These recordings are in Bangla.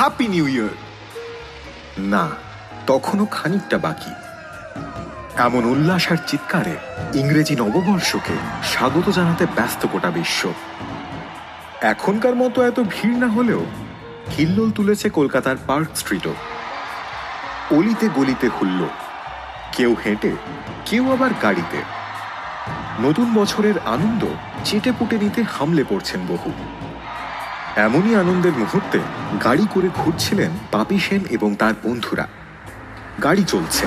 হ্যাপি নিউ ইয়ার না তখনও খানিকটা বাকি। এমন উল্লাস আর চিৎকারে ইংরেজি নববর্ষকে স্বাগত জানাতে ব্যস্ত গোটা বিশ্ব। এখনকার মতো এত ভিড় না হলেও হিল্লোল তুলেছে কলকাতার পার্ক স্ট্রিটও। অলিতে গলিতে হুল্লো। কেউ হেঁটে, কেউ আবার গাড়িতে। নতুন বছরের আনন্দ চেটে পুটে নিতে হামলে পড়ছেন বহু। এমনই আনন্দের মুহূর্তে গাড়ি করে ঘুরছিলেন পাপি সেন এবং তার বন্ধুরা। গাড়ি চলছে।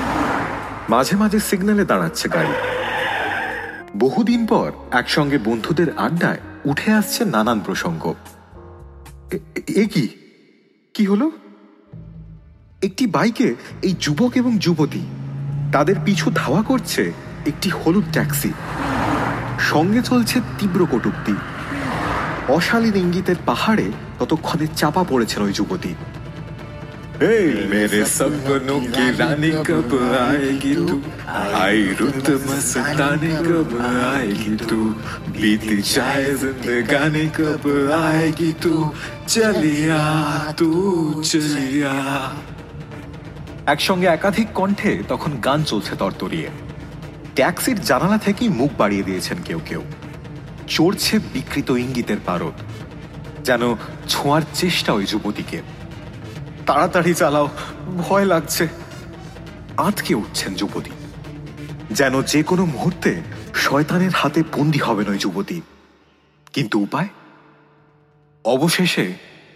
মাঝে মাঝে সিগন্যালে দাঁড়াচ্ছে গাড়ি। বহুদিন পর একসঙ্গে বন্ধুদের আড্ডায় উঠে আসছে নানান প্রসঙ্গ। এ- কি? কি হলো? একটি বাইকে এই যুবক এবং যুবতী, তাদের পিছু ধাওয়া করছে একটি হলুদ ট্যাক্সি। সঙ্গে চলছে তীব্র কটূক্তি। অশালীন ইঙ্গিতের পাহাড়ে ততক্ষণে চাপা পড়েছেন ওই যুবতী Hey, मेरे सपनों की रानी कब आएगी तू आई रुत मस्तानी कब आएगी तू बीत जाए जिंदगानी कब आएगी तू चलिया तू चलिया একসঙ্গে একাধিক কণ্ঠে তখন গান চলছে তরতরিয়ে ট্যাক্সির জানালা থেকেই মুখ বাড়িয়ে দিয়েছেন কেউ কেউ চড়ছে বিকৃত ইঙ্গিতের পারদ, যেন ছোঁয়ার চেষ্টা ওই যুবতীকে। তাড়াতাড়ি চালাও, ভয় লাগছে। আটকে উঠছেন যুবতী, যেন যে কোনো মুহূর্তে শয়তানের হাতে বন্দি হবেন ওই যুবতী। কিন্তু উপায়? অবশেষে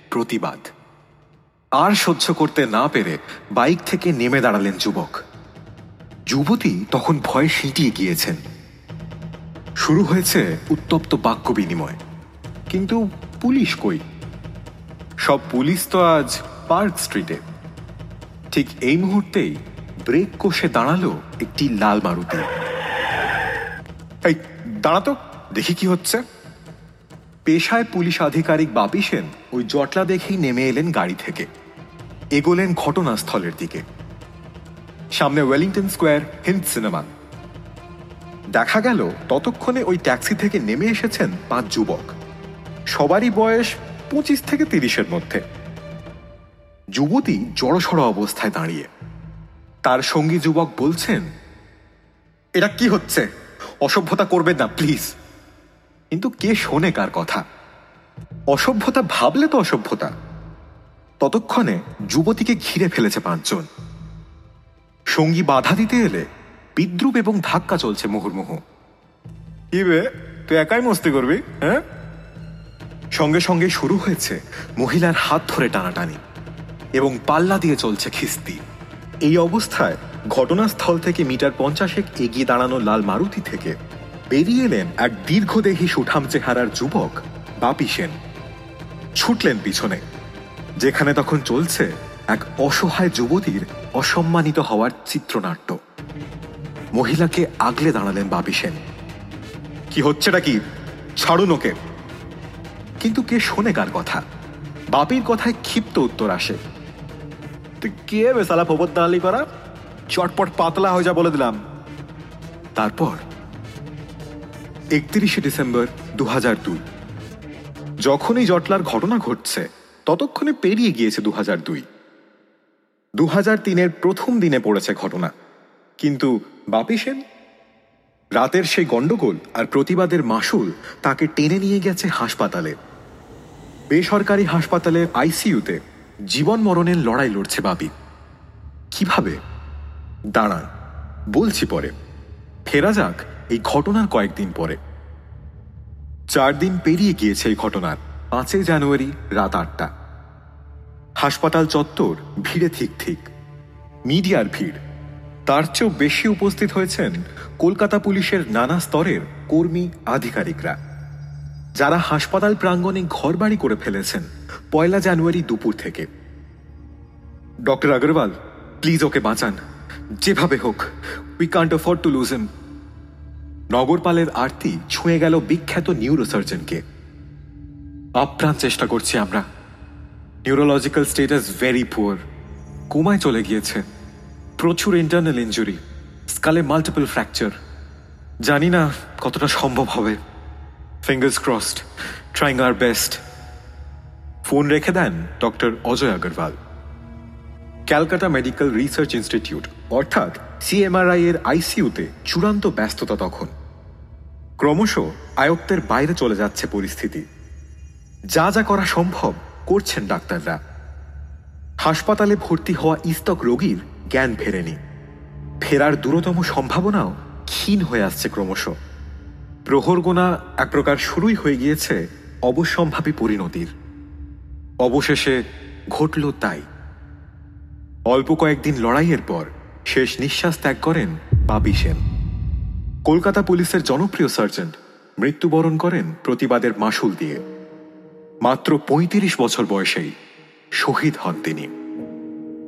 প্রতিবাদ। আর সহ্য করতে না পেরে বাইক থেকে নেমে দাঁড়ালেন যুবক। যুবতী তখন ভয়ে সিঁটিয়ে গিয়েছেন। শুরু হয়েছে উত্তপ্ত বাক্য বিনিময়। কিন্তু পুলিশ কই? সব পুলিশ তো আজ পার্ক স্ট্রিটে। ঠিক এই মুহূর্তেই ব্রেক কষে দাঁড়াল একটি লাল মারুতি। এই দাঁড়াতো দেখি কি হচ্ছে। পেশায় পুলিশ আধিকারিক বাপি সেন ওই জটলা দেখেই নেমে এলেন গাড়ি থেকে। এগোলেন ঘটনাস্থলের দিকে। সামনে ওয়েলিংটন স্কোয়ার, হিন্দ সিনেমা। দেখা গেল ততক্ষণে ওই ট্যাক্সি থেকে নেমে এসেছেন পাঁচ যুবক। সবারই বয়স পঁচিশ থেকে তিরিশের মধ্যে। যুবতী জড়সড় অবস্থায় দাঁড়িয়ে। তার সঙ্গী যুবক বলছেন, এটা কি হচ্ছে? অসভ্যতা করবেন না, প্লিজ। কিন্তু কে শোনে কার কথা? অসভ্যতা ভাবলে তো অসভ্যতা। ততক্ষণে যুবতীকে ঘিরে ফেলেছে পাঁচজন। সঙ্গী বাধা দিতে এলে বিদ্রুপ এবং ধাক্কা চলছে মুহুর্মুহু। কি বে? তুই একাই মস্তি করবি হ্যাঁ? সঙ্গে সঙ্গে শুরু হয়েছে মহিলার হাত ধরে টানাটানি এবং পাল্লা দিয়ে চলছে খিস্তি। এই অবস্থায় ঘটনাস্থল থেকে মিটার পঞ্চাশেক এগিয়ে দাঁড়ানো লাল মারুতি থেকে বেরিয়ে এলেন এক দীর্ঘদেহী সুঠাম চেহারার যুবক বাপি সেন। ছুটলেন পিছনে যেখানে তখন চলছে এক অসহায় যুবতীর অসম্মানিত হওয়ার চিত্রনাট্য। মহিলাকে আগলে দাঁড়ালেন বাপি সেন। কি হচ্ছেটা কি? ছাড়ুন ওকে। কিন্তু কে শোনে কার কথা? বাপির কথায় ক্ষিপ্ত উত্তর আসে। তুই কে বেসালা ফোবত দাঁড়ালি করা? চটপট পাতলা হয়ে যা বলে দিলাম। তারপর একত্রিশে ডিসেম্বর দু হাজার দুই। যখনই জটলার ঘটনা ঘটছে ততক্ষণে পেরিয়ে গিয়েছে দু হাজার দুই। দু হাজার তিনের প্রথম দিনে পড়েছে ঘটনা। কিন্তু বাপি সেন রাতের সেই গণ্ডগোল আর প্রতিবাদের মাসুল তাকে টেনে নিয়ে গেছে হাসপাতালে। বেসরকারি হাসপাতালের আইসিইউতে জীবন মরণের লড়াই লড়ছে বাপি। কীভাবে? দাঁড়ান, বলছি পরে। ফেরা যাক এই ঘটনার কয়েকদিন পরে। চার দিন পেরিয়ে গিয়েছে এই ঘটনার, পাঁচই জানুয়ারি রাত আটটা। হাসপাতাল চত্বর ভিড়ে ঠিক ঠিক মিডিয়ার ভিড়। তার চেয়েও বেশি উপস্থিত হয়েছেন কলকাতা পুলিশের নানা স্তরের কর্মী আধিকারিকরা, যারা হাসপাতাল প্রাঙ্গণে ঘরবাড়ি করে ফেলেছেন পয়লা জানুয়ারি দুপুর থেকে। ডক্টর আগরওয়াল, প্লিজ ওকে বাঁচান। যেভাবে হোক we can't afford to lose him নগরপালের আরতি ছুঁয়ে গেল বিখ্যাত নিউরোসার্জনকে আপ্রাণ চেষ্টা করছি আমরা। নিউরোলজিক্যাল স্টেটাস ভেরি পুয়ার কোমায় চলে গিয়েছে। প্রচুর ইন্টারনাল ইঞ্জুরি স্কালে মাল্টিপল ফ্র্যাকচার জানি না কতটা সম্ভব হবে। Fingers crossed trying our best phone রেখে দেন doctor Ajay Agarwal Calcutta medical research institute অর্থাৎ সিএমআরআই এর আইসিইউতে চূড়ান্ত ব্যস্ততা তখন। ক্রমশ আয়ত্তের বাইরে চলে যাচ্ছে পরিস্থিতি। যা যা করা সম্ভব করছেন ডাক্তাররা। হাসপাতালে ভর্তি হওয়া ইস্তক রোগীর জ্ঞান ফেরেনি। ফেরার দূরতম সম্ভাবনাও ক্ষীণ হয়ে আসছে ক্রমশ। প্রহরগোনা এক প্রকার শুরুই হয়ে গিয়েছে অবশ্যম্ভাবী পরিণতির। অবশেষে ঘটল তাই। অল্প কয়েকদিন লড়াইয়ের পর শেষ নিঃশ্বাস ত্যাগ করেন বাবি সেন। কলকাতা পুলিশের জনপ্রিয় সার্জেন্ট মৃত্যুবরণ করেন প্রতিবাদের মাসুল দিয়ে। মাত্র ৩৫ বছর বয়সেই শহীদ হন তিনি।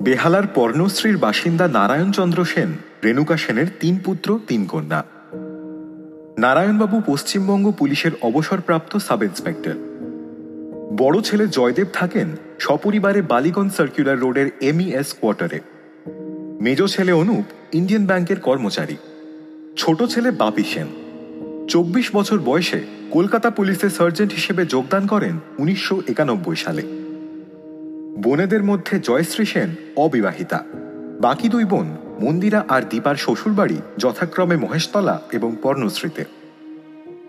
বেহালার পর্ণশ্রীর বাসিন্দা নারায়ণচন্দ্র সেন, রেণুকা সেনের তিন পুত্র, তিন কন্যা। নারায়ণবাবু পশ্চিমবঙ্গ পুলিশের অবসরপ্রাপ্ত সাব ইন্সপেক্টর বড় ছেলে জয়দেব থাকেন সপরিবারে বালিগঞ্জ সার্কুলার রোডের এমইএস কোয়ার্টারে। মেজ ছেলে অনুপ ইন্ডিয়ান ব্যাংকের কর্মচারী। ছোট ছেলে বাপি সেন। চব্বিশ বছর বয়সে কলকাতা পুলিশের সার্জেন্ট হিসেবে যোগদান করেন উনিশশো একানব্বই সালে। বোনেদের মধ্যে জয়শ্রী সেন অবিবাহিতা। বাকি দুই বোন, মন্দিরা আর দীপার শ্বশুরবাড়ি যথাক্রমে মহেশতলা এবং পর্ণশ্রীতে।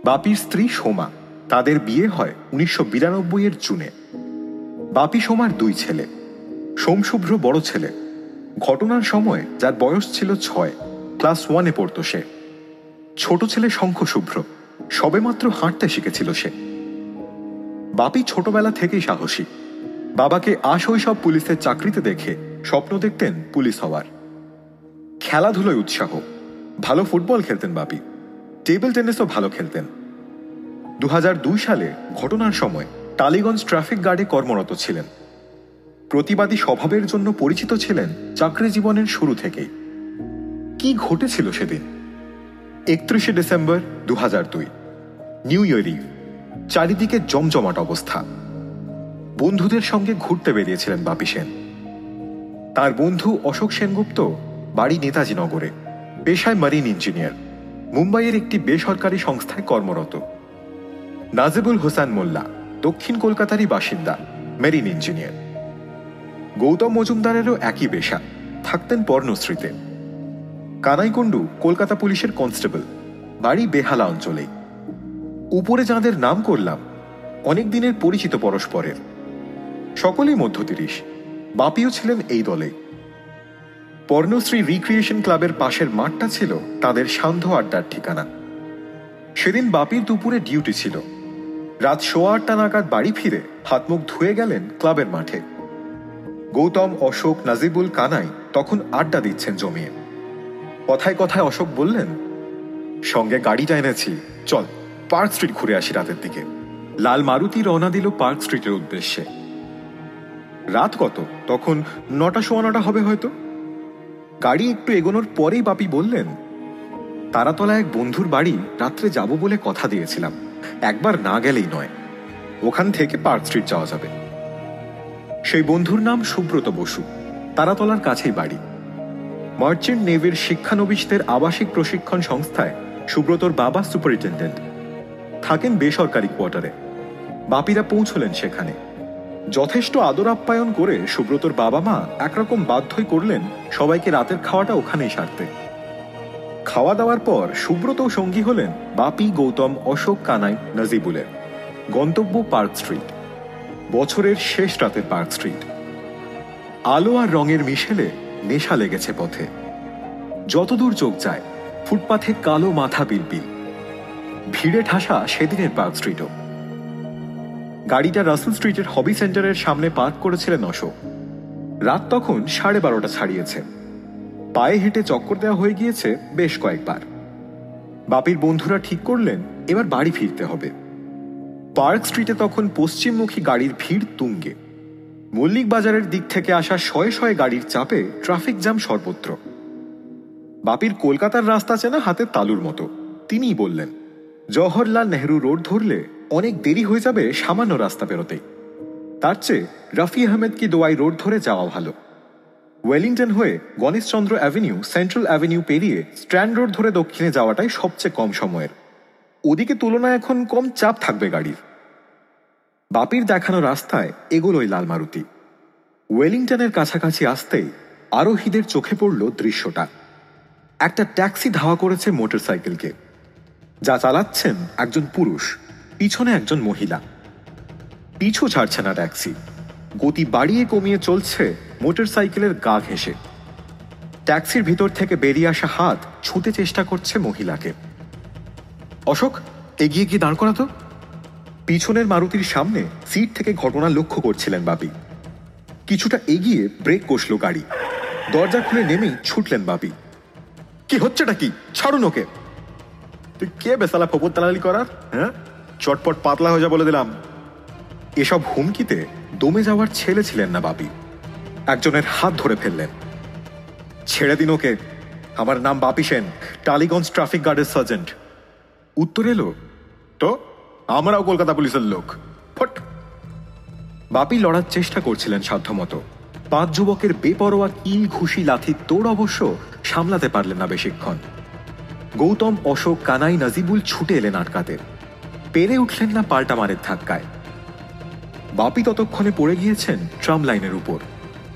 বাপির স্ত্রী সোমা, তাদের বিয়ে হয় উনিশশো বিরানব্বই এর জুনে। বাপি সোমার দুই ছেলে, সোমশুভ্র বড় ছেলে। ঘটনার সময় যার বয়স ছিল ছয়, ক্লাস ওয়ানে পড়ত সে। ছোট ছেলে শঙ্খশুভ্র, সবেমাত্র হাঁটতে শিখেছিল সে। বাপি ছোটবেলা থেকেই সাহসী। বাবাকে আশৈশব পুলিশের চাকরিতে দেখে স্বপ্ন দেখতেন পুলিশ হওয়ার। খেলাধুলোয় উৎসাহ। ভালো ফুটবল খেলতেন বাপি। টেবিল টেনিসও ভালো খেলতেন। দু হাজার দুই সালে ঘটনার সময় টালিগঞ্জ ট্রাফিক গার্ডে কর্মরত ছিলেন। প্রতিবাদী স্বভাবের জন্য পরিচিত ছিলেন চাকরি জীবনের শুরু থেকেই। কি ঘটেছিল সেদিন? একত্রিশে ডিসেম্বর দু হাজার দুই, নিউ ইয়ার ইভ। চারিদিকে জমজমাট অবস্থা। বন্ধুদের সঙ্গে ঘুরতে বেরিয়েছিলেন বাপি সেন। তার বন্ধু অশোক সেনগুপ্ত বাড়ি নেতাজি নগরে, পেশায় মারিন ইঞ্জিনিয়ার মুম্বাইয়ের একটি বেসরকারি সংস্থায় কর্মরত। নাজিবুল হোসেন মোল্লা, দক্ষিণ কলকাতারই বাসিন্দা মেরিন ইঞ্জিনিয়ার গৌতম মজুমদারেরও একই পেশা, থাকতেন পর্ণশ্রীতে। কানাইকুণ্ডু, কলকাতা পুলিশের কনস্টেবল, বাড়ি বেহালা অঞ্চলে উপরে যাঁদের নাম করলাম, অনেক দিনের পরিচিত পরস্পরের। সকলেই মধ্য তিরিশ বাপিও ছিলেন এই দলে। পর্ণশ্রী রিক্রিয়েশন ক্লাবের পাশের মাঠটা ছিল তাদের সান্ধ্য আড্ডার ঠিকানা। সেদিন বাপির দুপুরে ডিউটি ছিল। রাত সোয়া আটটা নাগাদ বাড়ি ফিরে হাত মুখ ধুয়ে গেলেন ক্লাবের মাঠে। গৌতম, অশোক, নাজিবুল, কানাই তখন আড্ডা দিচ্ছেন জমিয়ে। কথায় কথায় অশোক বললেন, সঙ্গে গাড়িটা এনেছি, চল, পার্ক স্ট্রিট ঘুরে আসি রাতের দিকে। লাল মারুতি রওনা দিল পার্ক স্ট্রিটের উদ্দেশ্যে। রাত কত? তখন নটা সোয়া নটা হবে হয়তো। গাড়ি একটু এগোনোর পরেই বাপি বললেন, তারাতলা এক বন্ধুর বাড়ি রাত্রে যাব বলে কথা দিয়েছিলাম। একবার না গেলেই নয়। ওখান থেকে পার্ক স্ট্রিট যাওয়া যাবে। সেই বন্ধুর নাম সুব্রত বসু। তারাতলার কাছেই বাড়ি। মার্চেন্ট নেভির শিক্ষানবিশদের আবাসিক প্রশিক্ষণ সংস্থায় সুব্রতর বাবা সুপারিনটেন্ডেন্ট। থাকেন বেসরকারি কোয়ার্টারে। বাপিরা পৌঁছলেন সেখানে। যথেষ্ট আদর আপ্যায়ন করে সুব্রতর বাবা মা একরকম বাধ্যই করলেন সবাইকে রাতের খাওয়াটা ওখানেই সারতে। খাওয়া দাওয়ার পর সুব্রত সঙ্গী হলেন বাপি, গৌতম, অশোক, কানাই, নাজিবুলের। গন্তব্য পার্ক স্ট্রিট। বছরের শেষ রাতের পার্ক স্ট্রিট। আলো আর রঙের মিশেলে নেশা লেগেছে পথে। যতদূর চোখ যায়, ফুটপাথে কালো মাথা বিলবিল। ভিড়ে ঠাসা সেদিনের পার্ক স্ট্রিটও। গাড়িটা রাসেল স্ট্রিটের হবি সেন্টারের সামনে পার্ক করেছিলেন অশোক। রাত তখন সাড়ে বারোটা ছাড়িয়েছে। পায়ে হেঁটে চক্কর দেওয়া হয়ে গিয়েছে বেশ কয়েকবার। বাপির বন্ধুরা ঠিক করলেন, এবার বাড়ি ফিরতে হবে। পার্ক স্ট্রিটে তখন পশ্চিমমুখী গাড়ির ভিড় তুঙ্গে। মল্লিক বাজারের দিক থেকে আসা শয়ে শয়ে গাড়ির চাপে ট্রাফিক জ্যাম সর্বত্র। বাপির কলকাতার রাস্তা চেনা হাতে তালুর মতো। তিনিই বললেন, জওহরলাল নেহরু রোড ধরলে অনেক দেরি হয়ে যাবে সামান্য রাস্তা পেরোতেই তার চেয়ে রাফি আহমেদ কি দোয়াই রোড ধরে যাওয়া ভালো? ওয়েলিংটন হয়ে গণেশচন্দ্র অ্যাভিনিউ, সেন্ট্রাল অ্যাভিনিউ পেরিয়ে স্ট্র্যান্ড রোড ধরে দক্ষিণে যাওয়াটাই সবচেয়ে কম সময়ের। ওদিকে তুলনায় এখন কম চাপ থাকবে গাড়ির। বাপির দেখানো রাস্তায় এগোলোই লাল মারুতি ওয়েলিংটনের কাছাকাছি আসতেই আরোহীদের চোখে পড়ল দৃশ্যটা। একটা ট্যাক্সি ধাওয়া করেছে মোটরসাইকেলকে। যা চালাচ্ছেন একজন পুরুষ। পিছনে একজন মহিলা। পিছু ছাড়ছে না ট্যাক্সি। গতি বাড়িয়ে কমিয়ে চলছে মোটরসাইকেলের গা ঘেঁষে। ট্যাক্সির ভিতর থেকে বেরিয়ে আসা হাত ছুঁতে চেষ্টা করছে মহিলাকে। অশোক, এগিয়ে গিয়ে দাঁড় করাতো। পিছনের মারুতির সামনে সিট থেকে ঘটনা লক্ষ্য করছিলেন বাপি। কিছুটা এগিয়ে ব্রেক কষল গাড়ি। দরজা খুলে নেমেই ছুটলেন বাপি। কি হচ্ছেটা কি? ছাড়ুন ওকে। তুই কে বেসালা ফোপর দালালি করার হ্যাঁ? চটপট পাতলা হয়ে যা বলে দিলাম। এসব হুমকিতে দমে যাওয়ার ছেলে ছিলেন না বাপি। একজনের হাত ধরে ফেললেন। ছেড়ে দিন ওকে। আমার নাম বাপি সেন, টালিগঞ্জ ট্রাফিক গার্ডের সার্জেন্ট। উত্তর এলো, তো, আমরাও কলকাতা পুলিশের লোক। ফট! বাপি লড়ার চেষ্টা করছিলেন সাধ্যমতো। পাঁচ যুবকের বেপরোয়া কিল ঘুষি লাথি তোর অবশ্য সামলাতে পারলেন না বেশিক্ষণ। গৌতম, অশোক, কানাই, নাজিবুল ছুটে এলেন আটকাতে। পেরে উঠলেন না পাল্টা মারের ধাক্কায়। বাপি ততক্ষণে পড়ে গিয়েছেন ট্রাম লাইনের উপর।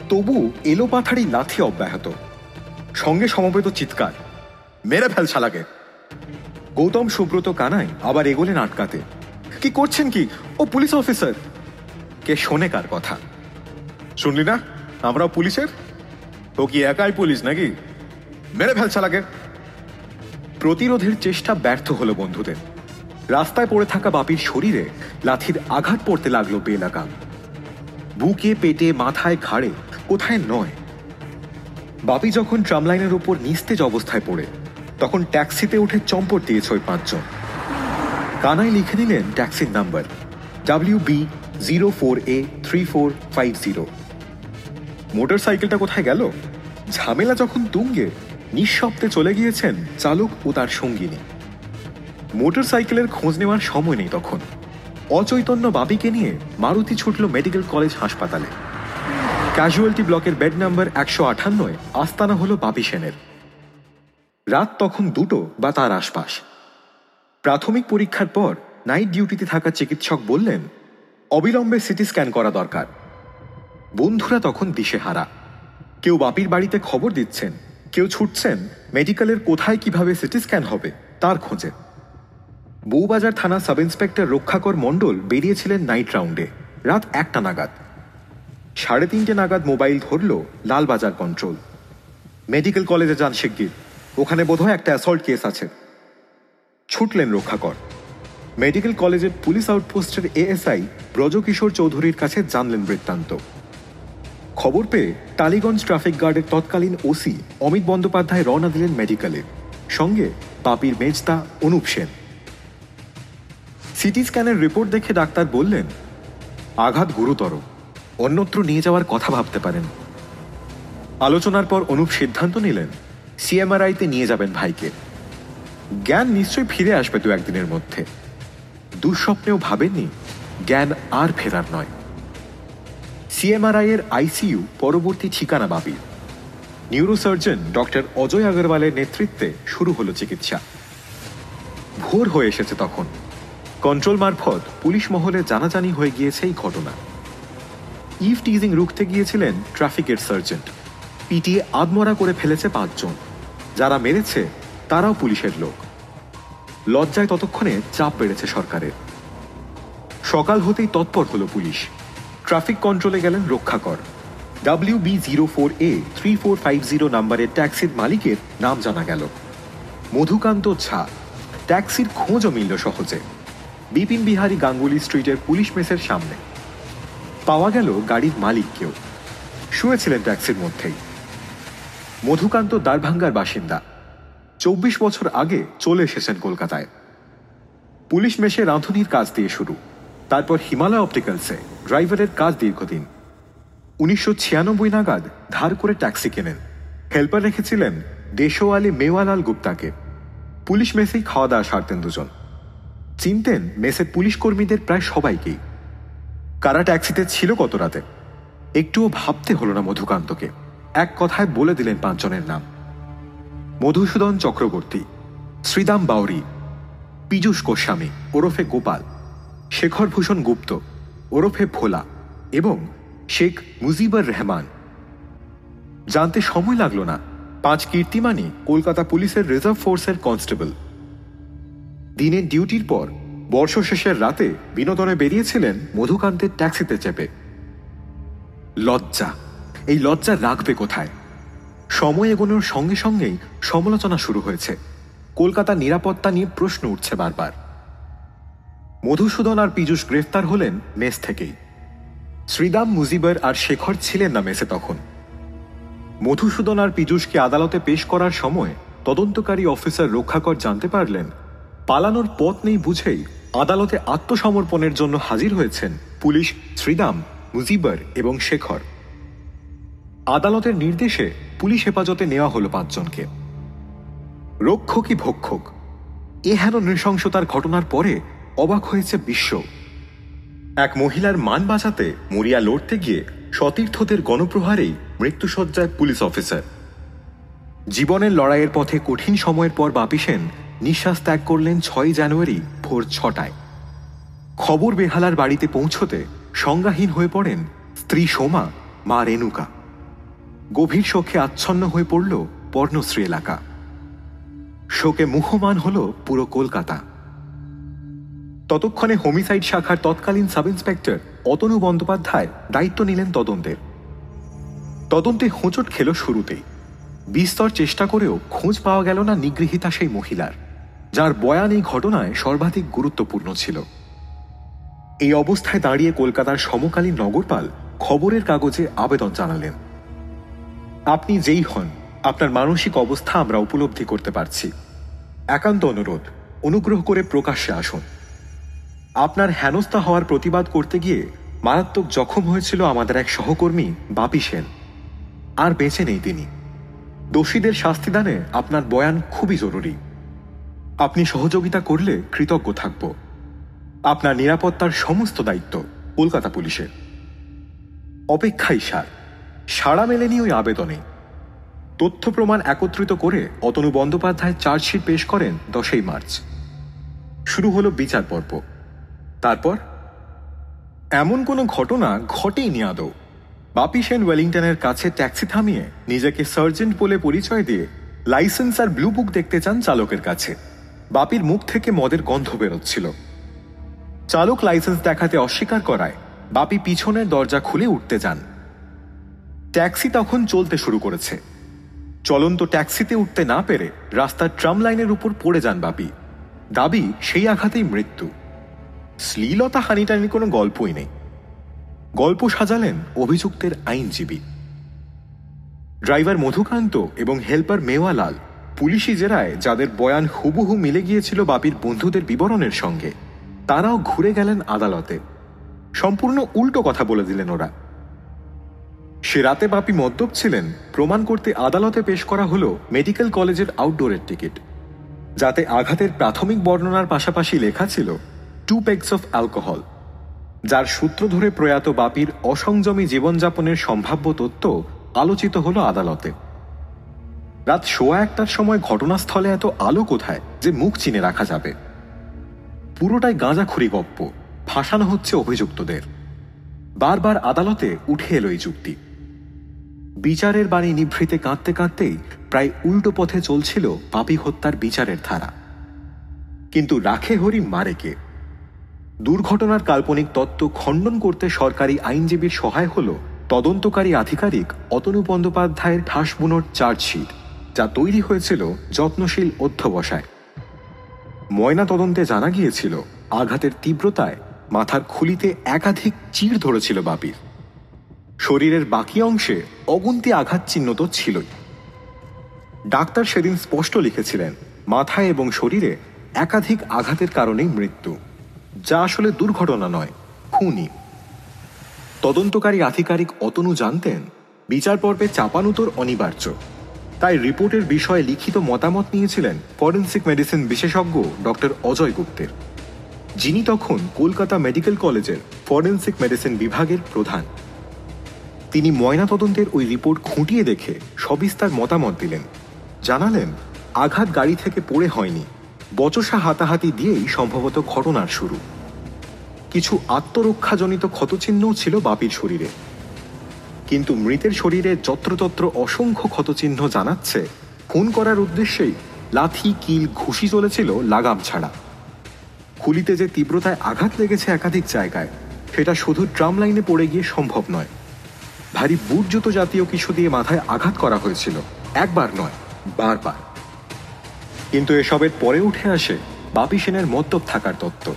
তবু এলো পাথারি লাথি অব্যাহত। সঙ্গে সমবেত চিৎকার, মেরে ফেল শালাকে! গৌতম সুব্রত কানাই আবার এগোলেন আটকাতে কি করছেন কি? ও পুলিশ অফিসার! কে শোনে কার কথা? শুনলি না? আমরাও পুলিশের? ও কি একাই পুলিশ নাকি? মেরে ফেল শালাকে! প্রতিরোধের চেষ্টা ব্যর্থ হলো বন্ধুদের। রাস্তায় পড়ে থাকা বাপির শরীরে লাথির আঘাত পড়তে লাগল বেলাগাম বুকে, পেটে, মাথায় ঘাড়ে, কোথায় নয়। বাপি যখন ট্রামলাইনের উপর নিস্তেজ অবস্থায় পড়ে, তখন ট্যাক্সিতে উঠে চম্পট দিয়েছে ওই পাঁচজন। কানাই লিখে নিলেন ট্যাক্সির number W B zero four A three four five zero motor সাইকেলটা কোথায় গেল? ঝামেলা যখন তুঙ্গে, নিঃশব্দে চলে গিয়েছেন চালক ও তার সঙ্গিনী। মোটর সাইকেলের খোঁজ নেওয়ার সময় নেই তখন। অচৈতন্য বাপিকে নিয়ে মারুতি ছুটল মেডিকেল কলেজ হাসপাতালে। ক্যাজুয়ালটি ব্লকের বেড নাম্বার একশো আঠান্নয় আস্তানা হলো বাপি সেনের। রাত তখন দুটো বা তার আশপাশ। প্রাথমিক পরীক্ষার পর নাইট ডিউটিতে থাকা চিকিৎসক বললেন, অবিলম্বে সিটি স্ক্যান করা দরকার। বন্ধুরা তখন দিশেহারা। কেউ বাপির বাড়িতে খবর দিচ্ছেন, কেউ ছুটছেন, মেডিকেলের কোথায় কীভাবে সিটি স্ক্যান হবে, তার খোঁজে। বউবাজার থানা সাব ইন্সপেক্টর রক্ষাকর মণ্ডল বেরিয়েছিলেন নাইট রাউন্ডে, রাত একটা নাগাদ। সাড়ে তিনটে নাগাদ মোবাইল ধরল লালবাজার কন্ট্রোল মেডিকেল কলেজে যান শিগগির। ওখানে বোধহয় একটা অ্যাসল্ট কেস আছে। ছুটলেন রক্ষাকর। মেডিকেল কলেজের পুলিশ আউটপোস্টের এএসআই ব্রজকিশোর চৌধুরীর কাছে জানলেন বৃত্তান্ত। খবর পেয়ে টালিগঞ্জ ট্রাফিক গার্ডের তৎকালীন ওসি অমিত বন্দ্যোপাধ্যায় রওনা দিলেন মেডিকেলে। সঙ্গে পাপির মেজদা অনুপ সেন। সিটি স্ক্যানের রিপোর্ট দেখে ডাক্তার বললেন, আঘাত গুরুতর। অন্যত্র নিয়ে যাওয়ার কথা ভাবতে পারেন। আলোচনার পর অনুপ সিদ্ধান্ত নিলেন, সিএমআরআইতে নিয়ে যাবেন ভাইকে। জ্ঞান নিশ্চয়ই ফিরে আসবে দু একদিনের মধ্যে। দুঃস্বপ্নেও ভাবেননি, জ্ঞান আর ফেরার নয়। সিএমআরআই এর আইসিইউ পরবর্তী ঠিকানা বাবির নিউরোসার্জন ডক্টর অজয় আগরওয়ালের নেতৃত্বে শুরু হলো চিকিৎসা। ভোর হয়ে এসেছে তখন। কন্ট্রোল মারফত পুলিশ মহলে জানাজানি হয়ে গিয়েছে এই ঘটনা। ইভ টিজিং রুখতে গিয়েছিলেন ট্রাফিকের সার্জেন্ট। পিটিয়ে আদমরা করে ফেলেছে পাঁচজন। যারা মেরেছে, তারাও পুলিশের লোক। লজ্জায় ততক্ষণে চাপ বেড়েছে সরকারের। সকাল হতেই তৎপর হলো পুলিশ। ট্রাফিক কন্ট্রোলে গেলেন Rakshakar. W B zero four A three four five zero নাম্বারের ট্যাক্সির মালিকের নাম জানা গেল। মধুকান্ত ঝা। ট্যাক্সির খোঁজও মিলল সহজে। বিপিন বিহারী গাঙ্গুলি স্ট্রিটের পুলিশ মেসের সামনে। পাওয়া গেল গাড়ির মালিককেও। শুয়েছিলেন ট্যাক্সির মধ্যেই। মধুকান্ত দ্বারভাঙ্গার বাসিন্দা। চব্বিশ বছর আগে চলে এসেছেন কলকাতায়। পুলিশ মেশে রাঁধুনির কাজ দিয়ে শুরু। তারপর হিমালয় অপটিক্যালসে ড্রাইভারের কাজ দীর্ঘদিন। উনিশশো ছিয়ানব্বই নাগাদ ধার করে ট্যাক্সি কেনেন। হেল্পার রেখেছিলেন দেশোয়ালি মেওয়ালাল গুপ্তাকে। পুলিশ মেসেই খাওয়া দাওয়া সারতেন দুজন। চিনতেন মেসের পুলিশ কর্মীদের প্রায় সবাইকেই। কারা ট্যাক্সিতে ছিল কত রাতে? একটুও ভাবতে হলো না মধুকান্তকে। এক কথায় বলে দিলেন পাঁচজনের নাম। মধুসূদন চক্রবর্তী, শ্রীদাম বাউরি, পীযূষ গোস্বামী, ওরফে গোপাল, শেখর ভূষণ গুপ্ত, ওরফে ভোলা এবং শেখ মুজিবুর রহমান। জানতে সময় লাগল না। পাঁচ কীর্তিমানি কলকাতা পুলিশের রিজার্ভ ফোর্সের কনস্টেবল। দিনের ডিউটির পর, বর্ষ শেষের রাতে বিনোদনে বেরিয়েছিলেন মধুকান্তের ট্যাক্সিতে চেপে। লজ্জা। এই লজ্জা রাখবে কোথায়? সময় এগোনোর সঙ্গে সঙ্গেই সমালোচনা শুরু হয়েছে। কলকাতার নিরাপত্তা নিয়ে প্রশ্ন উঠছে বারবার। মধুসূদন আর পীযূষ গ্রেফতার হলেন মেস থেকেই। শ্রীদাম মুজিবর আর শেখর ছিলেন না মেসে তখন। মধুসূদন আর পীযূষকে আদালতে পেশ করার সময় তদন্তকারী অফিসার রক্ষাকর জানতে পারলেন পালানোর পথ নেই বুঝেই আদালতে আত্মসমর্পণের জন্য হাজির হয়েছেন পুলিশ শ্রীদাম, মুজিবর এবং শেখর। আদালতের নির্দেশে পুলিশ হেফাজতে নেওয়া হলো পাঁচজনকে। রক্ষকই ভক্ষক। এ হেন নৃশংসতার ঘটনার পরে অবাক হয়েছে বিশ্ব। এক মহিলার মান বাঁচাতে মরিয়া লড়তে গিয়ে সতীর্থদের গণপ্রহারেই মৃত্যুসজ্জায় পুলিশ অফিসার। জীবনের লড়াইয়ের পথে কঠিন সময়ের পর বাপি সেন নিঃশ্বাস ত্যাগ করলেন ছয় জানুয়ারি ভোর ছটায়। খবর বেহালার বাড়িতে পৌঁছতে সংজ্ঞাহীন হয়ে পড়েন স্ত্রী সোমা, মা রেণুকা। গভীর শোকে আচ্ছন্ন হয়ে পড়ল পর্ণশ্রী এলাকা। শোকে মুহমান হল পুরো কলকাতা। ততক্ষণে হোমিসাইড শাখার তৎকালীন সাব ইন্সপেক্টর অতনু বন্দ্যোপাধ্যায় দায়িত্ব নিলেন তদন্তের। তদন্তে হোঁচট খেল শুরুতেই। বিস্তর চেষ্টা করেও খোঁজ পাওয়া গেল না নিগৃহীতা সেই মহিলার। যার বয়ান এই ঘটনায় সর্বাধিক গুরুত্বপূর্ণ ছিল। এই অবস্থায় দাঁড়িয়ে কলকাতার সমকালীন নগরপাল খবরের কাগজে আবেদন জানালেন। আপনি যেই হন, আপনার মানসিক অবস্থা আমরা উপলব্ধি করতে পারছি। একান্ত অনুরোধ, অনুগ্রহ করে প্রকাশ্যে আসুন। আপনার হেনস্থা হওয়ার প্রতিবাদ করতে গিয়ে মারাত্মক জখম হয়েছিল আমাদের এক সহকর্মী, বাপি সেন। আর বেঁচে নেই তিনি। দোষীদের শাস্তিদানে আপনার বয়ান খুবই জরুরি। আপনি সহযোগিতা করলে কৃতজ্ঞ থাকব। আপনার নিরাপত্তার সমস্ত দায়িত্ব কলকাতা পুলিশের। অপেক্ষাই সার। সাড়া মেলেনি ওই আবেদনে। তথ্য প্রমাণ একত্রিত করে অতনু বন্দ্যোপাধ্যায় চার্জশিট পেশ করেন দশই মার্চ। শুরু হলো বিচার পর্ব। তারপর? এমন কোনো ঘটনা ঘটেইনি আদৌ। বাপি সেন ওয়েলিংটনের কাছে ট্যাক্সি থামিয়ে নিজেকে সার্জেন্ট বলে পরিচয় দিয়ে লাইসেন্স আর ব্লু বুক দেখতে চান চালকের কাছে। বাপির মুখ থেকে মদের গন্ধ বেরোচ্ছিল। চালক লাইসেন্স দেখাতে অস্বীকার করায় বাপি পিছনের দরজা খুলে উঠতে যান। ট্যাক্সি তখন চলতে শুরু করেছে। চলন্ত ট্যাক্সিতে উঠতে না পেরে রাস্তার ট্রাম লাইনের উপর পড়ে যান বাপি। দাবি, সেই আঘাতেই মৃত্যু। শ্লীলতা হানিটানির কোনো গল্পই নেই। গল্প সাজালেন অভিযুক্তের আইনজীবী। ড্রাইভার মধুকান্ত এবং হেল্পার মেওয়ালাল পুলিশি জেরায় যাদের বয়ান হুবহু মিলে গিয়েছিল বাপির বন্ধুদের বিবরণের সঙ্গে, তারাও ঘুরে গেলেন আদালতে। সম্পূর্ণ উল্টো কথা বলে দিলেন ওরা। সে রাতে বাপি মদ্যপ ছিলেন, প্রমাণ করতে আদালতে পেশ করা হলো মেডিকেল কলেজের আউটডোরের টিকিট। যাতে আঘাতের প্রাথমিক বর্ণনার পাশাপাশি লেখা ছিল টু পেগস অফ অ্যালকোহল যার সূত্র ধরে প্রয়াত বাপির অসংযমী জীবনযাপনের সম্ভাব্য তথ্য আলোচিত হলো আদালতে। রাত সোয়া একটার সময় ঘটনাস্থলে এত আলো কোথায় যে মুখ চিনে রাখা যাবে? পুরোটাই গাঁজা গাঁজাখুরি গপ্প ফাঁসানো হচ্ছে অভিযুক্তদের। বারবার আদালতে উঠে এলো এই যুক্তি। বিচারের বাণী নিভৃতে কাঁদতে কাঁদতেই প্রায় উল্টো পথে চলছিল পাপি হত্যার বিচারের ধারা। কিন্তু রাখে হরি মারে কে? দুর্ঘটনার কাল্পনিক তত্ত্ব খণ্ডন করতে সরকারি আইনজীবীর সহায় হল তদন্তকারী আধিকারিক অতনু বন্দ্যোপাধ্যায়ের ঠাসবুনোর চার্জশিট। যা তৈরি হয়েছিল যত্নশীল অধ্যবসায়। ময়না তদন্তে জানা গিয়েছিল, আঘাতের তীব্রতায় মাথার খুলিতে একাধিক চির ধরেছিল বাপির। শরীরের বাকি অংশে অগুন্তি আঘাত চিহ্ন তো ছিলই। ডাক্তার সেদিন স্পষ্ট লিখেছিলেন, মাথায় এবং শরীরে একাধিক আঘাতের কারণেই মৃত্যু, যা আসলে দুর্ঘটনা নয়, খুনি। তদন্তকারী আধিকারিক অতনু জানতেন বিচার পর্বে চাপানুতোর অনিবার্য। তাই রিপোর্টের বিষয়ে লিখিত মতামত নিয়েছিলেন ফরেন্সিক মেডিসিন বিশেষজ্ঞ ডক্টর অজয় গুপ্তের। যিনি তখন কলকাতা মেডিকেল কলেজের ফরেন্সিক মেডিসিন বিভাগের প্রধান। তিনি ময়নাতদন্তের ওই রিপোর্ট খুঁটিয়ে দেখে সবিস্তার মতামত দিলেন। জানালেন, আঘাত গাড়ি থেকে পড়ে হয়নি, বচসা হাতাহাতি দিয়েই সম্ভবত ঘটনার শুরু। কিছু আত্মরক্ষাজনিত ক্ষতচিহ্নও ছিল বাপির শরীরে। কিন্তু মৃতের শরীরে যত্রতত্র অসংখ্য ক্ষতচিহ্ন জানাচ্ছে। খুন করার উদ্দেশ্যেই লাথি, কিল, ঘুষি চলেছিল লাগাম ছাড়া। খুলিতে যে তীব্রতায় আঘাত লেগেছে একাধিক জায়গায়, সেটা শুধু ট্রাম লাইনে পড়ে গিয়ে সম্ভব নয়। ভারী বুট জুতো জাতীয় কিছু দিয়ে মাথায় আঘাত করা হয়েছিল। একবার নয়, বারবার। কিন্তু এসবের পরে উঠে আসে বাপি সেনের মদ্যপ থাকার তত্ত্ব।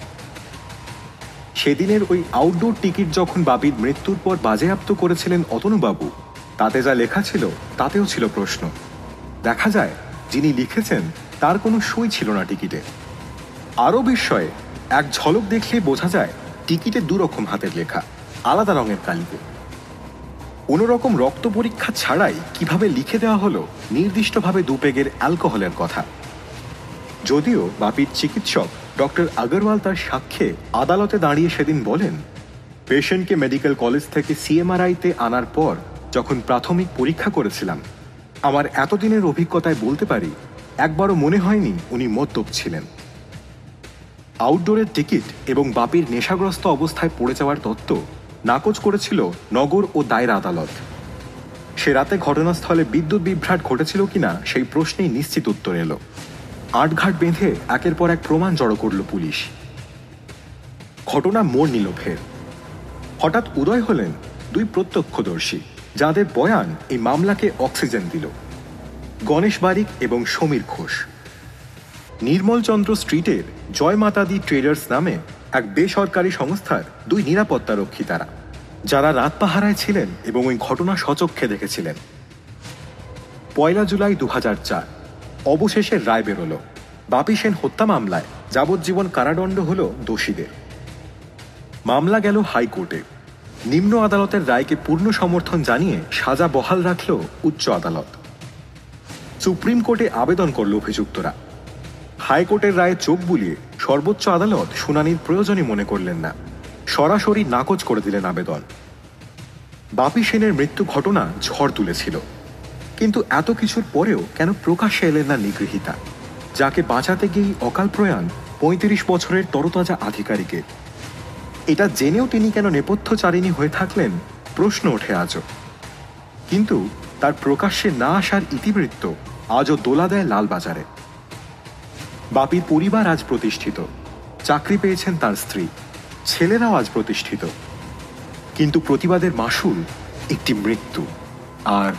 সেদিনের ওই আউটডোর টিকিট যখন বাপির মৃত্যুর পর বাজেয়াপ্ত করেছিলেন অতনুবাবু, তাতে যা লেখা ছিল, তাতেও ছিল প্রশ্ন। দেখা যায়, যিনি লিখেছেন, তার কোনো সই ছিল না টিকিটে আরও বিস্ময়ে, এক ঝলক দেখলে বোঝা যায় টিকিটে দুরকম হাতের লেখা, আলাদা রঙের কালিতে। কোনো রকম রক্ত পরীক্ষা ছাড়াই কীভাবে লিখে দেওয়া হলো, নির্দিষ্টভাবে দুপেগের অ্যালকোহলের কথা। যদিও বাপির চিকিৎসক ডক্টর আগরওয়াল তার সাক্ষ্যে আদালতে দাঁড়িয়ে সেদিন বলেন, পেশেন্টকে মেডিকেল কলেজ থেকে সিএমআরআইতে আনার পর যখন প্রাথমিক পরীক্ষা করেছিলাম, আমার এতদিনের অভিজ্ঞতায় বলতে পারি, একবারও মনে হয়নি উনি মদ্যপ ছিলেন। আউটডোরের টিকিট এবং বাপির নেশাগ্রস্ত অবস্থায় পড়ে যাওয়ার তত্ত্ব নাকচ করেছিল নগর ও দায়ের আদালত। সে রাতে ঘটনাস্থলে বিদ্যুৎ বিভ্রাট ঘটেছিল কিনা সেই প্রশ্নেই নিশ্চিত উত্তর এলো। আটঘাট বেঁধে একের পর এক প্রমাণ জড়ো করল পুলিশ। ঘটনা মোড় নিল ফের। হঠাৎ উদয় হলেন দুই প্রত্যক্ষদর্শী, যাদের বয়ান এই মামলাকে অক্সিজেন দিল। গণেশ বারিক এবং সমীর ঘোষ। নির্মলচন্দ্র স্ট্রিটের জয় মাতাদি ট্রেডার্স নামে এক বেসরকারি সংস্থার দুই নিরাপত্তারক্ষী তারা, যারা রাত পাহারায় ছিলেন এবং ওই ঘটনা সচক্ষে দেখেছিলেন। পয়লা জুলাই দু হাজার চার। অবশেষে রায় বেরোল। বাপি সেন হত্যা মামলায়, যাবজ্জীবন কারাদণ্ড হল দোষীদের। মামলা গেল হাইকোর্টে। নিম্ন আদালতের রায়কে পূর্ণ সমর্থন জানিয়ে সাজা বহাল রাখল উচ্চ আদালত। সুপ্রিম কোর্টে আবেদন করল অভিযুক্তরা। হাইকোর্টের রায়ে চোখ বুলিয়ে সর্বোচ্চ আদালত শুনানির প্রয়োজনই মনে করলেন না। সরাসরি নাকচ করে দিলেন আবেদন। বাপি সেনের মৃত্যু ঘটনা ঝড় তুলেছিল। কিন্তু এত কিছুর পরেও কেন প্রকাশ্যে এলেন না নিগৃহীতা? যাকে বাঁচাতে গিয়েই অকাল প্রয়াণ পঁয়ত্রিশ বছরের তরতাজা আধিকারিকের। এটা জেনেও তিনি কেন নেপথ্যচারিণী হয়ে থাকলেন, প্রশ্ন ওঠে আজও। কিন্তু তার প্রকাশ্যে না আসার ইতিবৃত্ত আজও দোলা দেয় লালবাজারে। বাপির পরিবার আজ প্রতিষ্ঠিত, চাকরি পেয়েছেন তার স্ত্রী, ছেলেরাও আজ প্রতিষ্ঠিত। কিন্তু প্রতিবাদের মাসুল একটি মৃত্যু, আর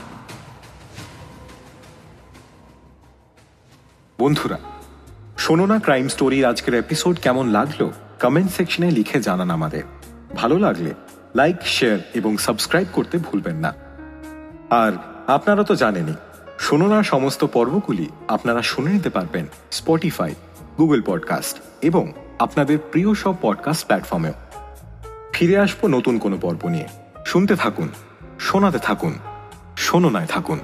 বন্ধুরা, শোনো না ক্রাইম স্টোরির আজকের এপিসোড কেমন লাগল? কমেন্ট সেকশনে লিখে জানান আমাদের। ভালো লাগলে লাইক শেয়ার এবং সাবস্ক্রাইব করতে ভুলবেন না। আর আপনারা তো জানেনই, শোনো না সমস্ত পর্বগুলি আপনারা শুনে নিতে পারবেন স্পটিফাই গুগল পডকাস্ট এবং আপনাদের প্রিয় সব পডকাস্ট প্ল্যাটফর্মেও ফিরে আসব নতুন কোনো পর্ব নিয়ে। শুনতে থাকুন, শোনাতে থাকুন শোনো নয় থাকুন।